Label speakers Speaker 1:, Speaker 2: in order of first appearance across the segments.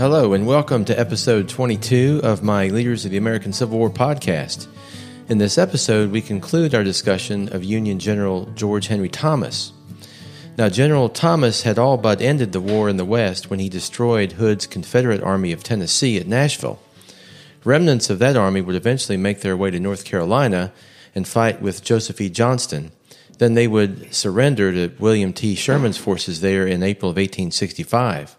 Speaker 1: Hello, and welcome to episode 22 of my Leaders of the American Civil War podcast. In this episode, we conclude our discussion of Union General George Henry Thomas. Now, General Thomas had all but ended the war in the West when he destroyed Hood's Confederate Army of Tennessee at Nashville. Remnants of that army would eventually make their way to North Carolina and fight with Joseph E. Johnston. Then they would surrender to William T. Sherman's forces there in April of 1865.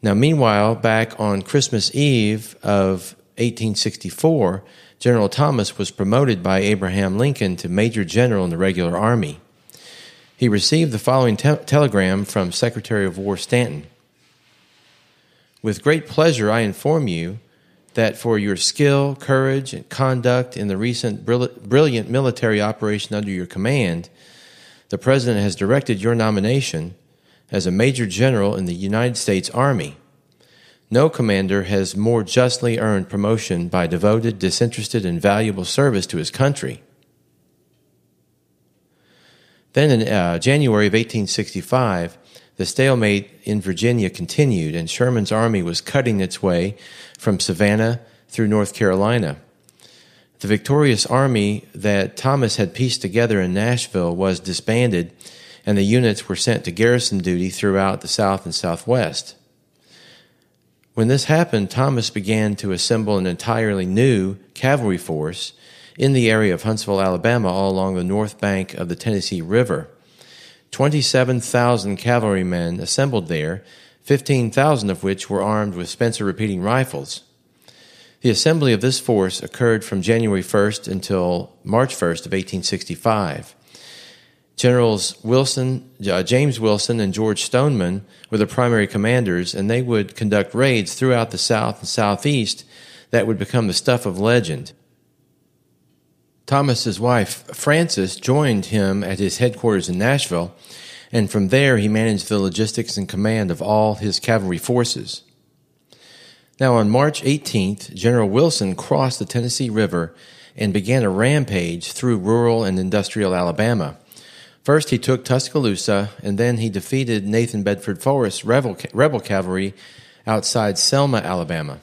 Speaker 1: Now, meanwhile, back on Christmas Eve of 1864, General Thomas was promoted by Abraham Lincoln to Major General in the regular army. He received the following te- telegram from Secretary of War Stanton With great pleasure, I inform you that for your skill, courage, and conduct in the recent brilliant military operation under your command, the President has directed your nomination as a Major General in the United States Army. No commander has more justly earned promotion by devoted, disinterested, and valuable service to his country. Then in uh, January of 1865, the stalemate in Virginia continued, and Sherman's army was cutting its way from Savannah through North Carolina. The victorious army that Thomas had pieced together in Nashville was disbanded and the units were sent to garrison duty throughout the South and Southwest. When this happened, Thomas began to assemble an entirely new cavalry force in the area of Huntsville, Alabama, all along the north bank of the Tennessee River. 27,000 cavalrymen assembled there, 15,000 of which were armed with Spencer repeating rifles. The assembly of this force occurred from January 1st until March 1st of 1865. Generals Wilson, uh, James Wilson, and George Stoneman were the primary commanders, and they would conduct raids throughout the South and Southeast that would become the stuff of legend. Thomas's wife, Frances, joined him at his headquarters in Nashville, and from there he managed the logistics and command of all his cavalry forces. Now, on March 18th, General Wilson crossed the Tennessee River and began a rampage through rural and industrial Alabama First, he took Tuscaloosa, and then he defeated Nathan Bedford Forrest's rebel, rebel cavalry outside Selma, Alabama.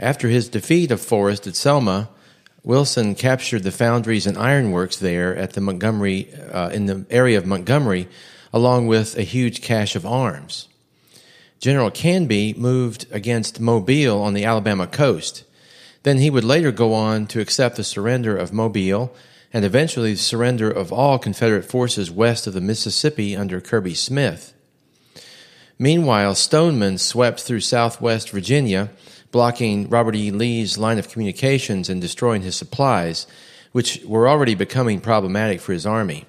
Speaker 1: After his defeat of Forrest at Selma, Wilson captured the foundries and ironworks there at the Montgomery, uh, in the area of Montgomery, along with a huge cache of arms. General Canby moved against Mobile on the Alabama coast. Then he would later go on to accept the surrender of Mobile and eventually the surrender of all Confederate forces west of the Mississippi under Kirby Smith. Meanwhile, Stoneman swept through southwest Virginia, blocking Robert E. Lee's line of communications and destroying his supplies, which were already becoming problematic for his army.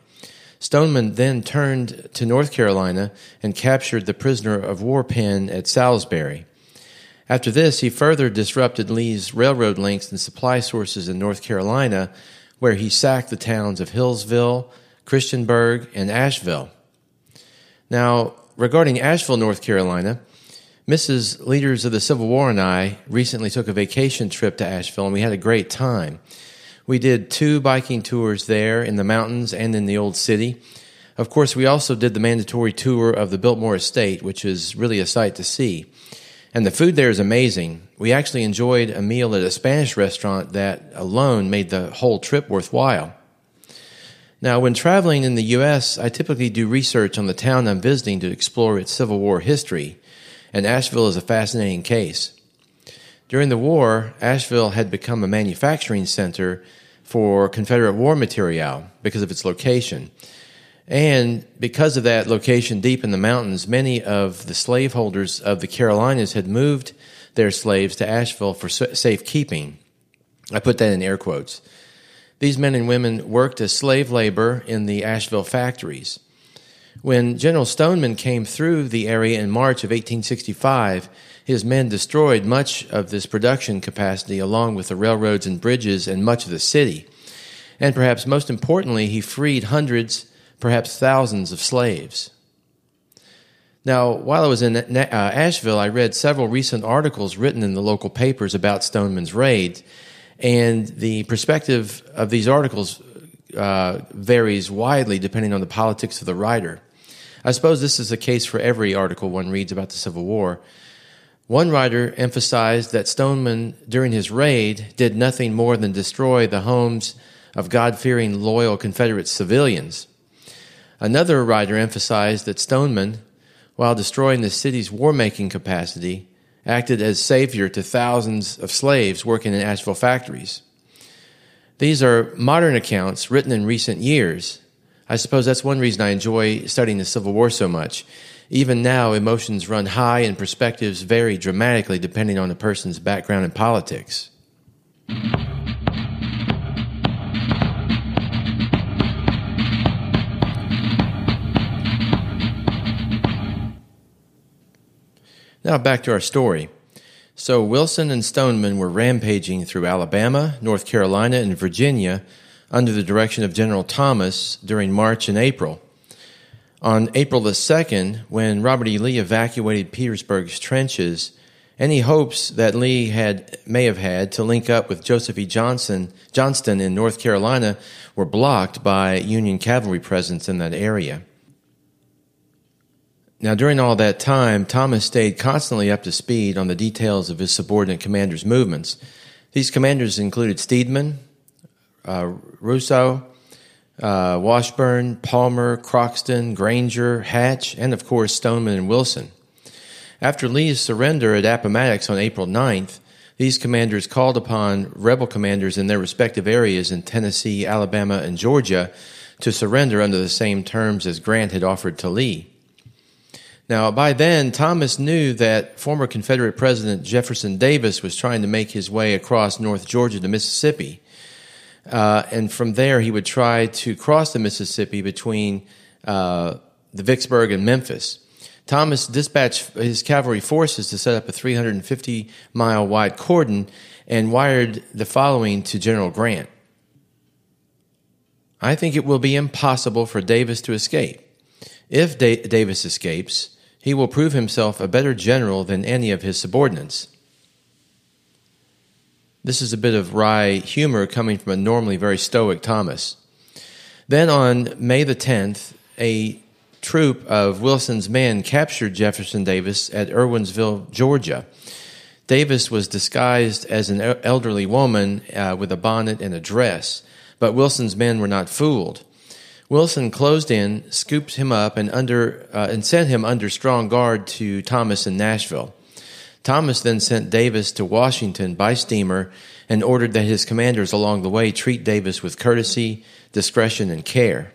Speaker 1: Stoneman then turned to North Carolina and captured the prisoner of war pen at Salisbury. After this, he further disrupted Lee's railroad links and supply sources in North Carolina where he sacked the towns of Hillsville, Christiansburg, and Asheville. Now, regarding Asheville, North Carolina, Mrs. Leaders of the Civil War and I recently took a vacation trip to Asheville and we had a great time. We did two biking tours there in the mountains and in the old city. Of course, we also did the mandatory tour of the Biltmore Estate, which is really a sight to see. And the food there is amazing. We actually enjoyed a meal at a Spanish restaurant that alone made the whole trip worthwhile. Now, when traveling in the U.S., I typically do research on the town I'm visiting to explore its Civil War history, and Asheville is a fascinating case. During the war, Asheville had become a manufacturing center for Confederate war material because of its location. And because of that location deep in the mountains, many of the slaveholders of the Carolinas had moved their slaves to Asheville for safekeeping. I put that in air quotes. These men and women worked as slave labor in the Asheville factories. When General Stoneman came through the area in March of 1865, his men destroyed much of this production capacity along with the railroads and bridges and much of the city. And perhaps most importantly, he freed hundreds perhaps thousands of slaves. Now, while I was in uh, Asheville, I read several recent articles written in the local papers about Stoneman's raid, and the perspective of these articles uh, varies widely depending on the politics of the writer. I suppose this is the case for every article one reads about the Civil War. One writer emphasized that Stoneman, during his raid, did nothing more than destroy the homes of God fearing, loyal Confederate civilians. Another writer emphasized that Stoneman, while destroying the city's war making capacity, acted as savior to thousands of slaves working in Asheville factories. These are modern accounts written in recent years. I suppose that's one reason I enjoy studying the Civil War so much. Even now, emotions run high and perspectives vary dramatically depending on a person's background in politics. Now back to our story. So Wilson and Stoneman were rampaging through Alabama, North Carolina, and Virginia under the direction of General Thomas during March and April. On April the 2nd, when Robert E. Lee evacuated Petersburg's trenches, any hopes that Lee had may have had to link up with Joseph E. Johnson, Johnston in North Carolina were blocked by Union cavalry presence in that area. Now, during all that time, Thomas stayed constantly up to speed on the details of his subordinate commanders' movements. These commanders included Steedman, uh, uh, Washburn, Palmer, Croxton, Granger, Hatch, and of course Stoneman and Wilson. After Lee's surrender at Appomattox on April 9th, these commanders called upon rebel commanders in their respective areas in Tennessee, Alabama, and Georgia to surrender under the same terms as Grant had offered to Lee. Now, by then, Thomas knew that former Confederate President Jefferson Davis was trying to make his way across North Georgia to Mississippi. Uh, and from there, he would try to cross the Mississippi between uh, the Vicksburg and Memphis. Thomas dispatched his cavalry forces to set up a 350 mile wide cordon and wired the following to General Grant I think it will be impossible for Davis to escape. If da- Davis escapes, he will prove himself a better general than any of his subordinates. This is a bit of wry humor coming from a normally very stoic Thomas. Then on May the 10th, a troop of Wilson's men captured Jefferson Davis at Irwinsville, Georgia. Davis was disguised as an elderly woman uh, with a bonnet and a dress, but Wilson's men were not fooled. Wilson closed in, scooped him up, and under uh, and sent him under strong guard to Thomas in Nashville. Thomas then sent Davis to Washington by steamer and ordered that his commanders along the way treat Davis with courtesy, discretion, and care.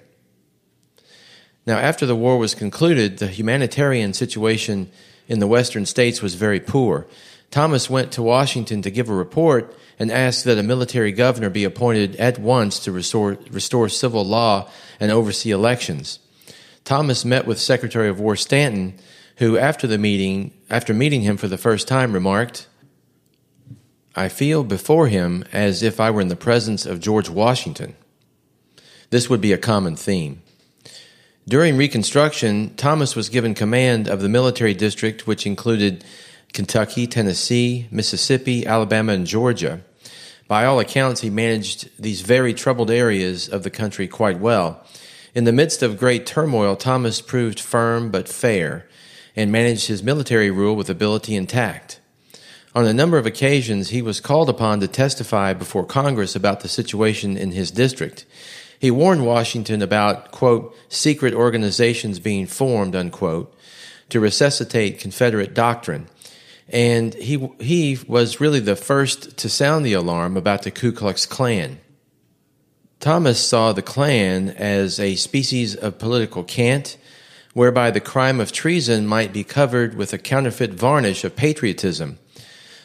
Speaker 1: Now, after the war was concluded, the humanitarian situation in the western states was very poor. Thomas went to Washington to give a report and asked that a military governor be appointed at once to restore, restore civil law and oversee elections. Thomas met with Secretary of War Stanton, who, after the meeting, after meeting him for the first time, remarked, I feel before him as if I were in the presence of George Washington. This would be a common theme. During Reconstruction, Thomas was given command of the military district, which included Kentucky, Tennessee, Mississippi, Alabama, and Georgia. By all accounts, he managed these very troubled areas of the country quite well. In the midst of great turmoil, Thomas proved firm but fair and managed his military rule with ability and tact. On a number of occasions, he was called upon to testify before Congress about the situation in his district. He warned Washington about, quote, secret organizations being formed, unquote, to resuscitate Confederate doctrine and he he was really the first to sound the alarm about the Ku Klux Klan. Thomas saw the Klan as a species of political cant, whereby the crime of treason might be covered with a counterfeit varnish of patriotism,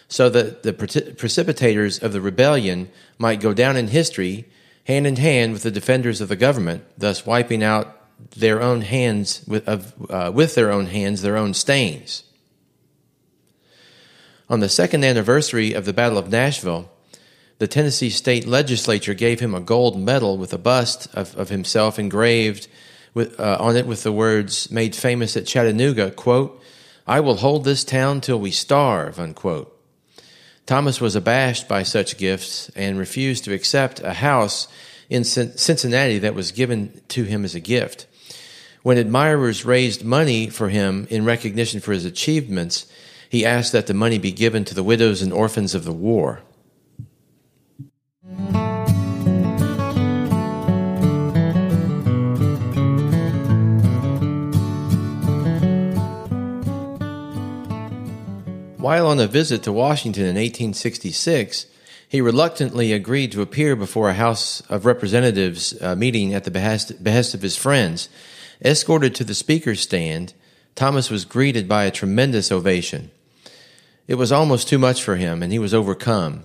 Speaker 1: so that the precipitators of the rebellion might go down in history hand in hand with the defenders of the government, thus wiping out their own hands with, of, uh, with their own hands their own stains. On the second anniversary of the Battle of Nashville, the Tennessee state legislature gave him a gold medal with a bust of, of himself engraved with, uh, on it with the words made famous at Chattanooga, quote, I will hold this town till we starve, unquote. Thomas was abashed by such gifts and refused to accept a house in Cincinnati that was given to him as a gift. When admirers raised money for him in recognition for his achievements, he asked that the money be given to the widows and orphans of the war. While on a visit to Washington in 1866, he reluctantly agreed to appear before a House of Representatives uh, meeting at the behest, behest of his friends. Escorted to the speaker's stand, Thomas was greeted by a tremendous ovation. It was almost too much for him, and he was overcome.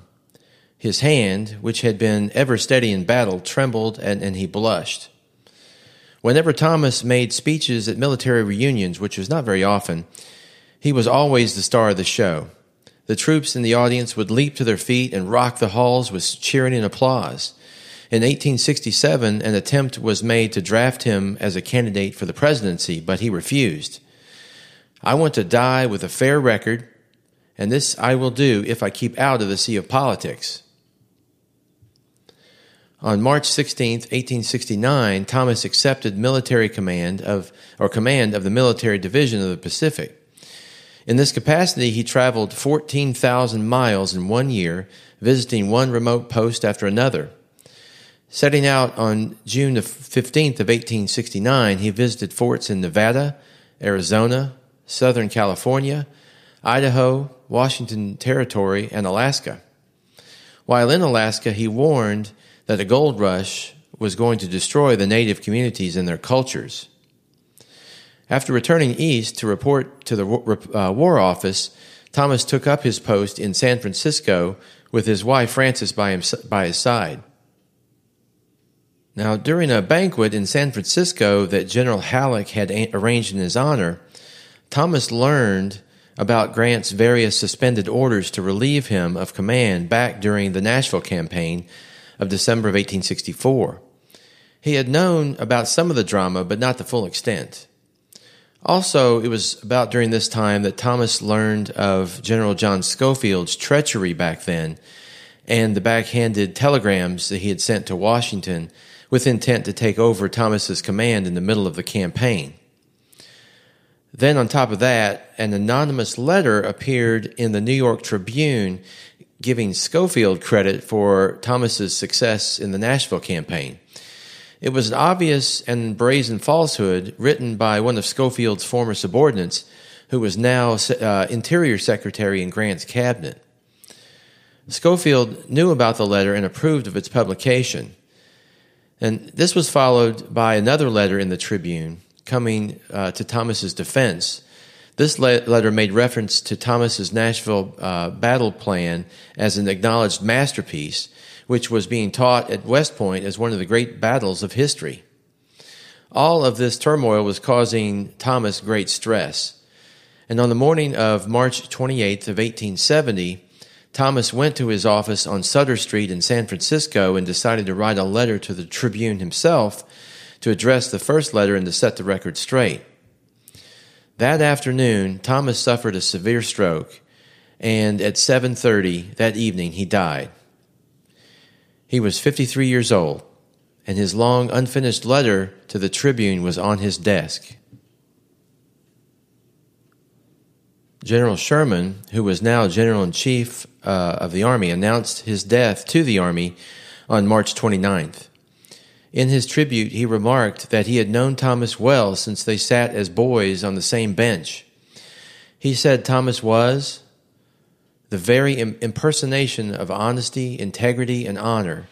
Speaker 1: His hand, which had been ever steady in battle, trembled and, and he blushed. Whenever Thomas made speeches at military reunions, which was not very often, he was always the star of the show. The troops in the audience would leap to their feet and rock the halls with cheering and applause. In 1867, an attempt was made to draft him as a candidate for the presidency, but he refused. I want to die with a fair record, and this I will do if I keep out of the sea of politics. On March 16, 1869, Thomas accepted military command of or command of the military division of the Pacific. In this capacity, he traveled 14,000 miles in one year, visiting one remote post after another. Setting out on June the 15th of 1869, he visited forts in Nevada, Arizona, Southern California, Idaho, Washington Territory, and Alaska. While in Alaska, he warned that a gold rush was going to destroy the native communities and their cultures. After returning east to report to the uh, War Office, Thomas took up his post in San Francisco with his wife Frances by, him, by his side. Now, during a banquet in San Francisco that General Halleck had arranged in his honor, Thomas learned about Grant's various suspended orders to relieve him of command back during the Nashville campaign of December of 1864. He had known about some of the drama, but not the full extent. Also, it was about during this time that Thomas learned of General John Schofield's treachery back then and the backhanded telegrams that he had sent to Washington with intent to take over Thomas's command in the middle of the campaign. Then, on top of that, an anonymous letter appeared in the New York Tribune giving Schofield credit for Thomas's success in the Nashville campaign. It was an obvious and brazen falsehood written by one of Schofield's former subordinates, who was now uh, Interior Secretary in Grant's cabinet. Schofield knew about the letter and approved of its publication. And this was followed by another letter in the Tribune coming uh, to Thomas's defense. This le- letter made reference to Thomas's Nashville uh, battle plan as an acknowledged masterpiece which was being taught at West Point as one of the great battles of history. All of this turmoil was causing Thomas great stress. And on the morning of March 28th of 1870, Thomas went to his office on Sutter Street in San Francisco and decided to write a letter to the Tribune himself to address the first letter and to set the record straight. That afternoon, Thomas suffered a severe stroke, and at 7:30 that evening he died. He was 53 years old, and his long unfinished letter to the Tribune was on his desk. General Sherman, who was now General in Chief uh, of the Army, announced his death to the Army on March 29th. In his tribute, he remarked that he had known Thomas well since they sat as boys on the same bench. He said Thomas was, the very impersonation of honesty, integrity, and honor,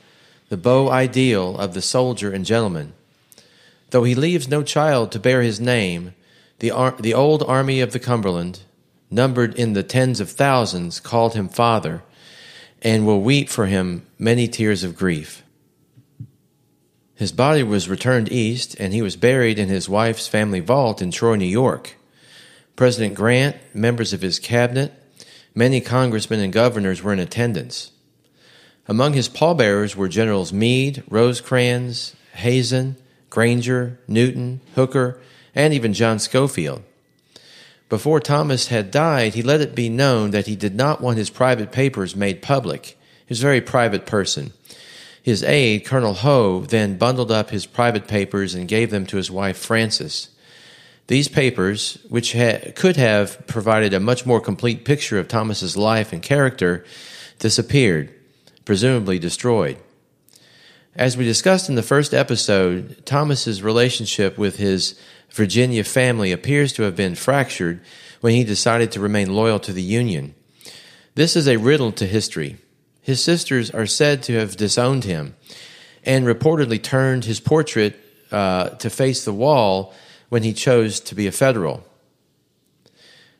Speaker 1: the beau ideal of the soldier and gentleman. Though he leaves no child to bear his name, the, ar- the old army of the Cumberland, numbered in the tens of thousands, called him father, and will weep for him many tears of grief. His body was returned east, and he was buried in his wife's family vault in Troy, New York. President Grant, members of his cabinet, Many congressmen and governors were in attendance. Among his pallbearers were Generals Meade, Rosecrans, Hazen, Granger, Newton, Hooker, and even John Schofield. Before Thomas had died, he let it be known that he did not want his private papers made public. He was a very private person. His aide, Colonel Hoe, then bundled up his private papers and gave them to his wife Frances. These papers, which ha- could have provided a much more complete picture of Thomas's life and character, disappeared, presumably destroyed. As we discussed in the first episode, Thomas's relationship with his Virginia family appears to have been fractured when he decided to remain loyal to the Union. This is a riddle to history. His sisters are said to have disowned him and reportedly turned his portrait uh, to face the wall when he chose to be a Federal.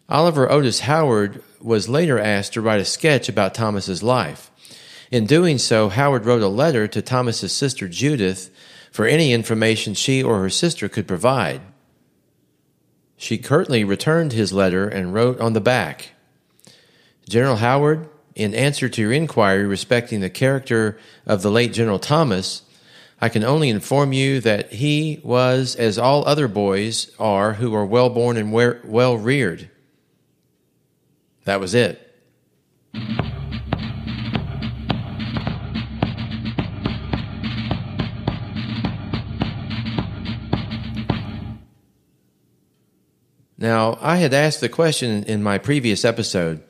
Speaker 1: Oliver Otis Howard was later asked to write a sketch about Thomas's life. In doing so, Howard wrote a letter to Thomas's sister Judith for any information she or her sister could provide. She curtly returned his letter and wrote on the back General Howard, in answer to your inquiry respecting the character of the late General Thomas, I can only inform you that he was as all other boys are who are well born and well reared. That was it. Now, I had asked the question in my previous episode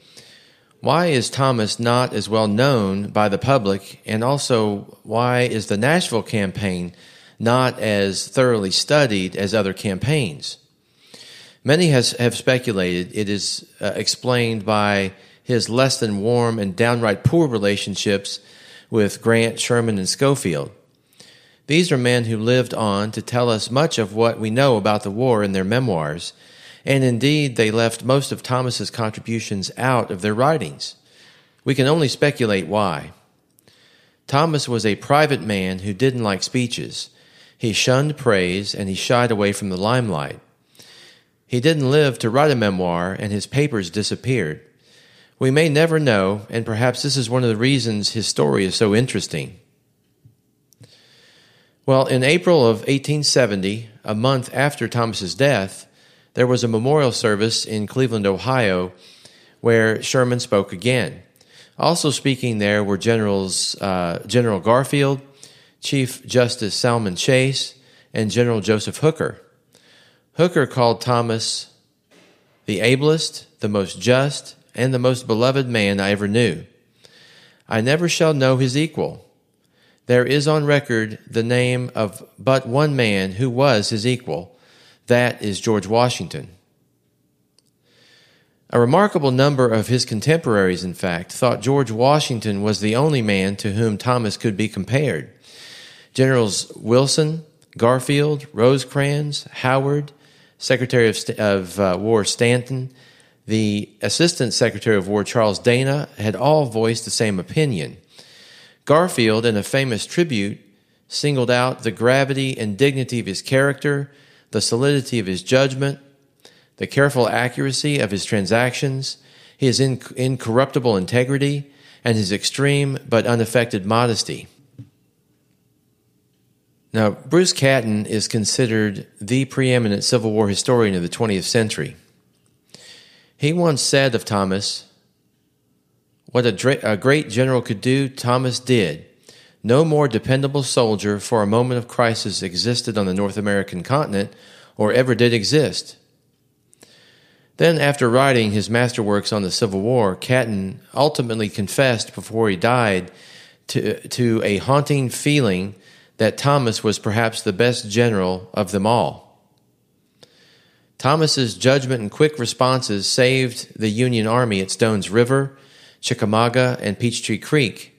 Speaker 1: why is Thomas not as well known by the public? And also, why is the Nashville campaign not as thoroughly studied as other campaigns? Many has, have speculated it is uh, explained by his less than warm and downright poor relationships with Grant, Sherman, and Schofield. These are men who lived on to tell us much of what we know about the war in their memoirs and indeed they left most of Thomas's contributions out of their writings. We can only speculate why. Thomas was a private man who didn't like speeches. He shunned praise and he shied away from the limelight. He didn't live to write a memoir and his papers disappeared. We may never know, and perhaps this is one of the reasons his story is so interesting. Well, in April of 1870, a month after Thomas's death, there was a memorial service in Cleveland, Ohio, where Sherman spoke again. Also speaking there were Generals uh, General Garfield, Chief Justice Salmon Chase, and General Joseph Hooker. Hooker called Thomas the ablest, the most just, and the most beloved man I ever knew. I never shall know his equal. There is on record the name of but one man who was his equal, that is George Washington. A remarkable number of his contemporaries, in fact, thought George Washington was the only man to whom Thomas could be compared. Generals Wilson, Garfield, Rosecrans, Howard, Secretary of, of uh, War Stanton, the Assistant Secretary of War Charles Dana had all voiced the same opinion. Garfield, in a famous tribute, singled out the gravity and dignity of his character the solidity of his judgment, the careful accuracy of his transactions, his incorruptible integrity, and his extreme but unaffected modesty. Now, Bruce Catton is considered the preeminent Civil War historian of the 20th century. He once said of Thomas, What a, dra- a great general could do, Thomas did. No more dependable soldier for a moment of crisis existed on the North American continent or ever did exist. Then, after writing his masterworks on the Civil War, Catton ultimately confessed before he died to, to a haunting feeling that Thomas was perhaps the best general of them all. Thomas's judgment and quick responses saved the Union Army at Stones River, Chickamauga, and Peachtree Creek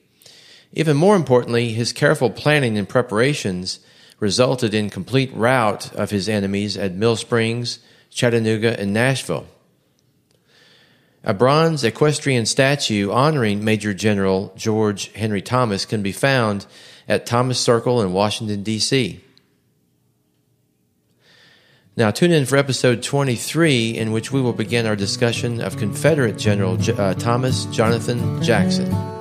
Speaker 1: even more importantly, his careful planning and preparations resulted in complete rout of his enemies at Mill Springs, Chattanooga, and Nashville. A bronze equestrian statue honoring Major General George Henry Thomas can be found at Thomas Circle in Washington, D.C. Now, tune in for episode 23, in which we will begin our discussion of Confederate General uh, Thomas Jonathan Jackson.